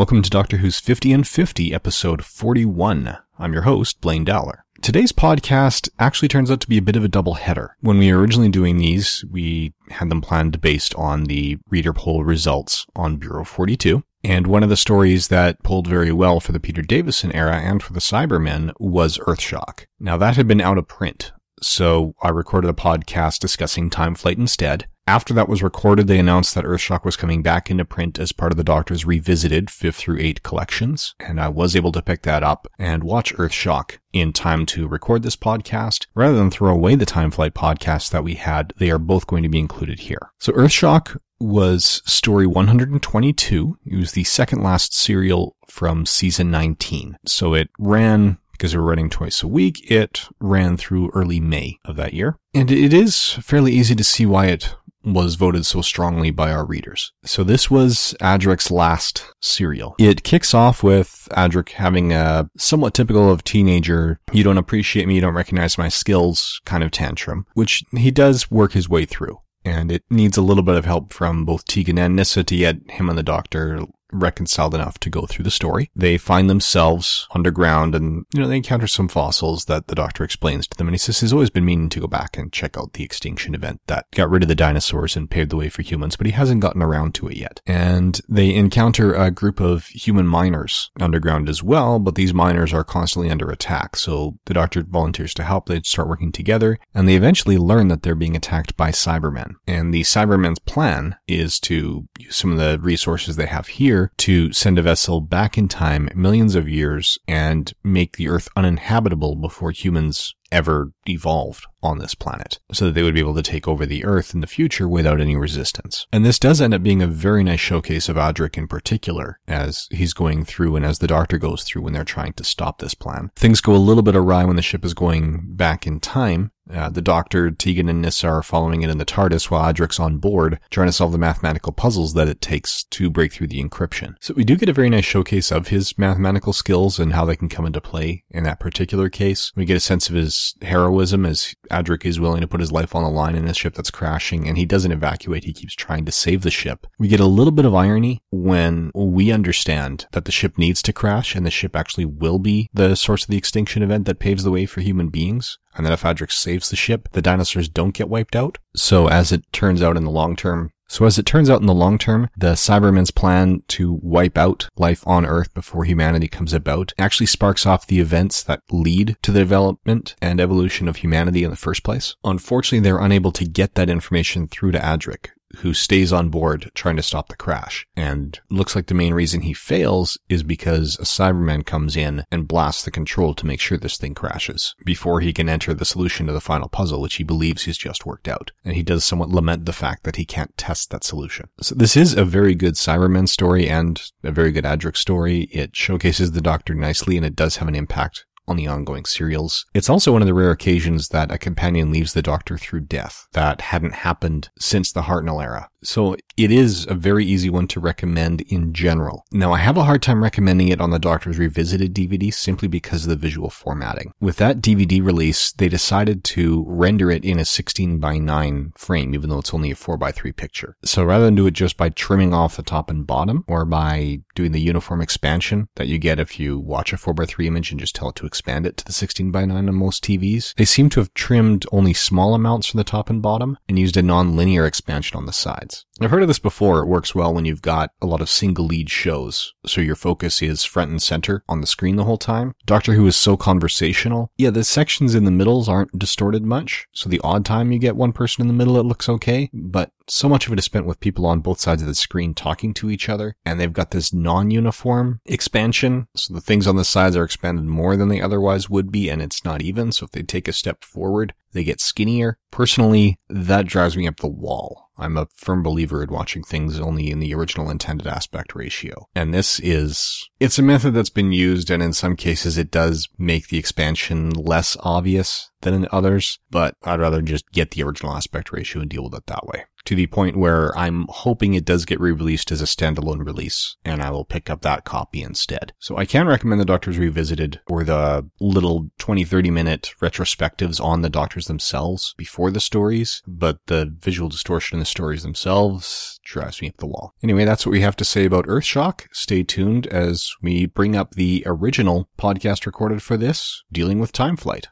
Welcome to Doctor Who's 50 and 50, episode 41. I'm your host, Blaine Dowler. Today's podcast actually turns out to be a bit of a double header. When we were originally doing these, we had them planned based on the reader poll results on Bureau 42. And one of the stories that pulled very well for the Peter Davison era and for the Cybermen was Earthshock. Now that had been out of print, so I recorded a podcast discussing Time Flight instead. After that was recorded, they announced that Earthshock was coming back into print as part of the Doctor's revisited 5th through 8 collections, and I was able to pick that up and watch Earthshock in time to record this podcast. Rather than throw away the Time Flight podcast that we had, they are both going to be included here. So Earthshock was story 122. It was the second last serial from season 19. So it ran because we were running twice a week. It ran through early May of that year. And it is fairly easy to see why it was voted so strongly by our readers. So this was Adric's last serial. It kicks off with Adric having a somewhat typical of teenager, you don't appreciate me, you don't recognize my skills kind of tantrum, which he does work his way through. And it needs a little bit of help from both Tegan and Nyssa to get him and the doctor reconciled enough to go through the story. They find themselves underground and, you know, they encounter some fossils that the doctor explains to them. And he says he's always been meaning to go back and check out the extinction event that got rid of the dinosaurs and paved the way for humans, but he hasn't gotten around to it yet. And they encounter a group of human miners underground as well, but these miners are constantly under attack. So the doctor volunteers to help. They start working together and they eventually learn that they're being attacked by Cybermen. And the Cybermen's plan is to use some of the resources they have here to send a vessel back in time millions of years and make the Earth uninhabitable before humans ever evolved on this planet so that they would be able to take over the earth in the future without any resistance. And this does end up being a very nice showcase of Adric in particular as he's going through and as the doctor goes through when they're trying to stop this plan. Things go a little bit awry when the ship is going back in time uh, the Doctor, Tegan, and Nyssa are following it in the TARDIS while Adric's on board, trying to solve the mathematical puzzles that it takes to break through the encryption. So we do get a very nice showcase of his mathematical skills and how they can come into play in that particular case. We get a sense of his heroism as Adric is willing to put his life on the line in a ship that's crashing, and he doesn't evacuate. He keeps trying to save the ship. We get a little bit of irony when we understand that the ship needs to crash and the ship actually will be the source of the extinction event that paves the way for human beings and that if Adric saves the ship, the dinosaurs don't get wiped out. So as it turns out in the long term, so as it turns out in the long term, the Cybermen's plan to wipe out life on Earth before humanity comes about actually sparks off the events that lead to the development and evolution of humanity in the first place. Unfortunately, they're unable to get that information through to Adric, who stays on board trying to stop the crash. And looks like the main reason he fails is because a Cyberman comes in and blasts the control to make sure this thing crashes before he can enter the solution to the final puzzle, which he believes he's just worked out. And he does somewhat lament the fact that he can't test that solution. So this is a very good Cyberman story and a very good Adric story. It showcases the Doctor nicely and it does have an impact on the ongoing serials. It's also one of the rare occasions that a companion leaves the Doctor through death. That hadn't happened since the Hartnell era. So it is a very easy one to recommend in general. Now I have a hard time recommending it on the Doctor's Revisited DVD simply because of the visual formatting. With that DVD release, they decided to render it in a 16 by 9 frame, even though it's only a 4 by 3 picture. So rather than do it just by trimming off the top and bottom or by doing the uniform expansion that you get if you watch a 4 by 3 image and just tell it to expand it to the 16 by 9 on most TVs, they seem to have trimmed only small amounts from the top and bottom and used a non-linear expansion on the sides I've heard of this before. It works well when you've got a lot of single lead shows. So your focus is front and center on the screen the whole time. Doctor Who is so conversational. Yeah, the sections in the middles aren't distorted much. So the odd time you get one person in the middle, it looks okay. But so much of it is spent with people on both sides of the screen talking to each other. And they've got this non-uniform expansion. So the things on the sides are expanded more than they otherwise would be. And it's not even. So if they take a step forward, they get skinnier. Personally, that drives me up the wall. I'm a firm believer in watching things only in the original intended aspect ratio. And this is, it's a method that's been used and in some cases it does make the expansion less obvious than in others, but I'd rather just get the original aspect ratio and deal with it that way to the point where I'm hoping it does get re-released as a standalone release, and I will pick up that copy instead. So I can recommend the Doctors Revisited or the little 20, 30 minute retrospectives on the Doctors themselves before the stories, but the visual distortion in the stories themselves drives me up the wall. Anyway, that's what we have to say about Earthshock. Stay tuned as we bring up the original podcast recorded for this, dealing with time flight.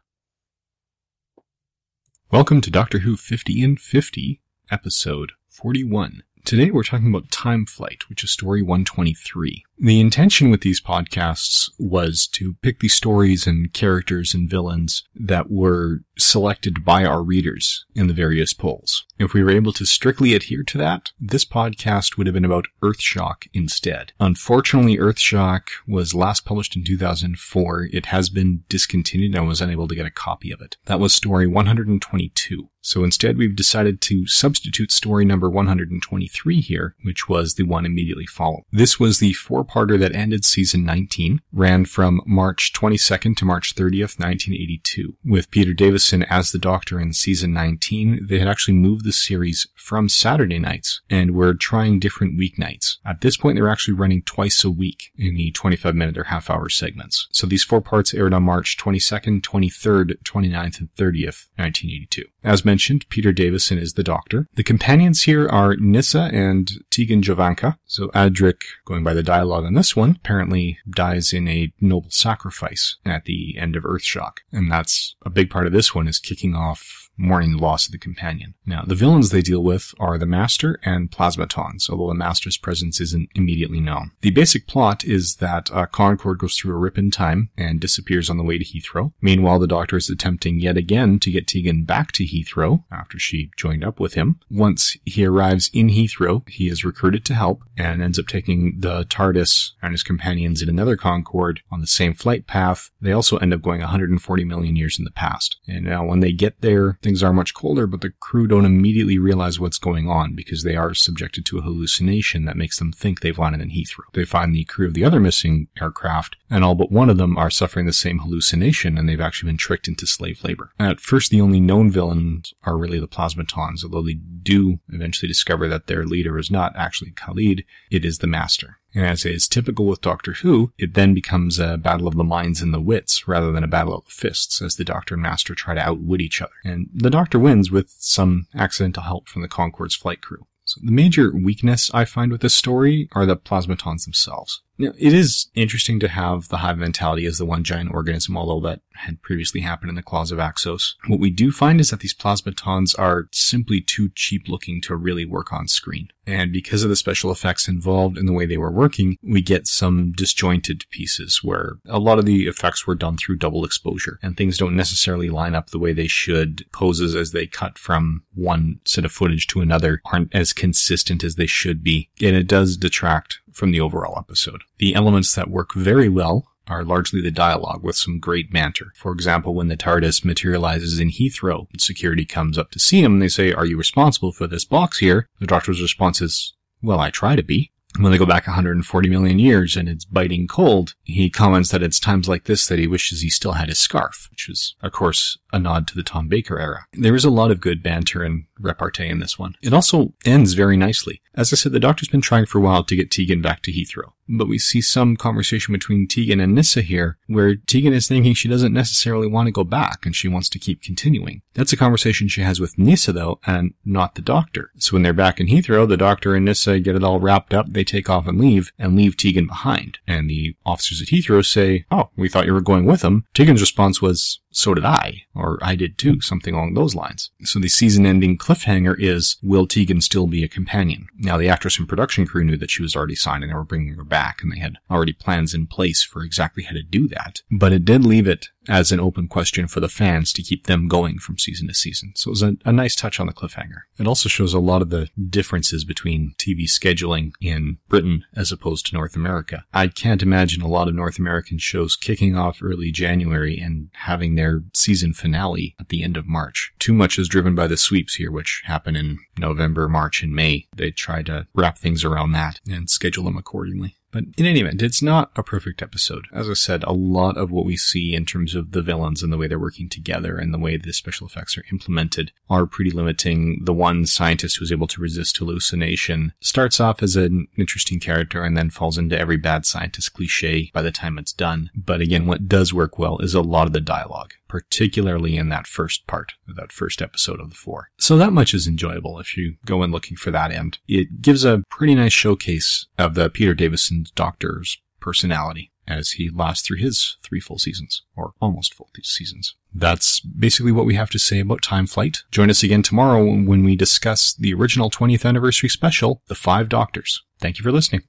Welcome to Doctor Who 50 in 50, episode 41. Today we're talking about Time Flight, which is story 123. The intention with these podcasts was to pick the stories and characters and villains that were selected by our readers in the various polls. If we were able to strictly adhere to that, this podcast would have been about Earthshock instead. Unfortunately, Earthshock was last published in 2004. It has been discontinued and I was unable to get a copy of it. That was story 122. So instead, we've decided to substitute story number 123 here, which was the one immediately following. This was the four-parter that ended season 19, ran from March 22nd to March 30th, 1982. With Peter Davison as the Doctor in season 19, they had actually moved the series from Saturday nights and were trying different weeknights. At this point, they were actually running twice a week in the 25 minute or half hour segments. So these four parts aired on March 22nd, 23rd, 29th, and 30th, 1982. As mentioned, Peter Davison is the Doctor. The companions here are Nyssa and Tegan Jovanka. So Adric, going by the dialogue on this one, apparently dies in a noble sacrifice at the end of Earthshock. And that's a big part of this one is kicking off mourning the loss of the companion. Now, the villains they deal with are the Master and Plasmatons, although the Master's presence isn't immediately known. The basic plot is that uh, Concorde goes through a rip in time and disappears on the way to Heathrow. Meanwhile, the Doctor is attempting yet again to get Tegan back to Heathrow after she joined up with him. Once he arrives in Heathrow, he is recruited to help and ends up taking the TARDIS and his companions in another Concorde on the same flight path. They also end up going 140 million years in the past. And now when they get there, things are much colder, but the crew don't immediately realize what's going on because they are subjected to a hallucination that makes them think they've landed in Heathrow. They find the crew of the other missing aircraft, and all but one of them are suffering the same hallucination, and they've actually been tricked into slave labor. At first, the only known villains are really the Plasmatons, although they do eventually discover that their leader is not actually Kalid, it is the Master. And as is typical with Doctor Who, it then becomes a battle of the minds and the wits rather than a battle of the fists as the Doctor and Master try to outwit each other. And the Doctor wins with some accidental help from the Concorde's flight crew. So the major weakness I find with this story are the plasmatons themselves. Now, it is interesting to have the hive mentality as the one giant organism, although that had previously happened in the claws of Axos. What we do find is that these plasmatons are simply too cheap looking to really work on screen. And because of the special effects involved in the way they were working, we get some disjointed pieces where a lot of the effects were done through double exposure and things don't necessarily line up the way they should. Poses as they cut from one set of footage to another aren't as consistent as they should be. And it does detract from the overall episode. The elements that work very well are largely the dialogue with some great banter. For example, when the TARDIS materializes in Heathrow, security comes up to see him and they say, Are you responsible for this box here? The doctor's response is, Well, I try to be. When they go back 140 million years and it's biting cold, he comments that it's times like this that he wishes he still had his scarf, which was, of course, a nod to the Tom Baker era. There is a lot of good banter and repartee in this one. It also ends very nicely. As I said, the doctor's been trying for a while to get Tegan back to Heathrow. But we see some conversation between Tegan and Nyssa here, where Tegan is thinking she doesn't necessarily want to go back and she wants to keep continuing. That's a conversation she has with Nyssa though, and not the doctor. So when they're back in Heathrow, the doctor and Nyssa get it all wrapped up, they take off and leave, and leave Tegan behind. And the officers at Heathrow say, Oh, we thought you were going with him. Tegan's response was, so did I, or I did too, something along those lines. So the season ending cliffhanger is, will Tegan still be a companion? Now the actress and production crew knew that she was already signed and they were bringing her back and they had already plans in place for exactly how to do that. But it did leave it as an open question for the fans to keep them going from season to season. So it was a, a, nice touch on the cliffhanger. It also shows a lot of the differences between TV scheduling in Britain as opposed to North America. I can't imagine a lot of North American shows kicking off early January and having their season finale at the end of March. Too much is driven by the sweeps here, which happen in November, March, and May. They try to wrap things around that and schedule them accordingly. But in any event, it's not a perfect episode. As I said, a lot of what we see in terms of the villains and the way they're working together and the way the special effects are implemented are pretty limiting. The one scientist who's able to resist hallucination starts off as an interesting character and then falls into every bad scientist cliche by the time it's done. But again, what does work well is a lot of the dialogue particularly in that first part, that first episode of the four. So that much is enjoyable if you go in looking for that end. It gives a pretty nice showcase of the Peter Davison's Doctor's personality as he lasts through his three full seasons, or almost full seasons. That's basically what we have to say about Time Flight. Join us again tomorrow when we discuss the original 20th anniversary special, The Five Doctors. Thank you for listening.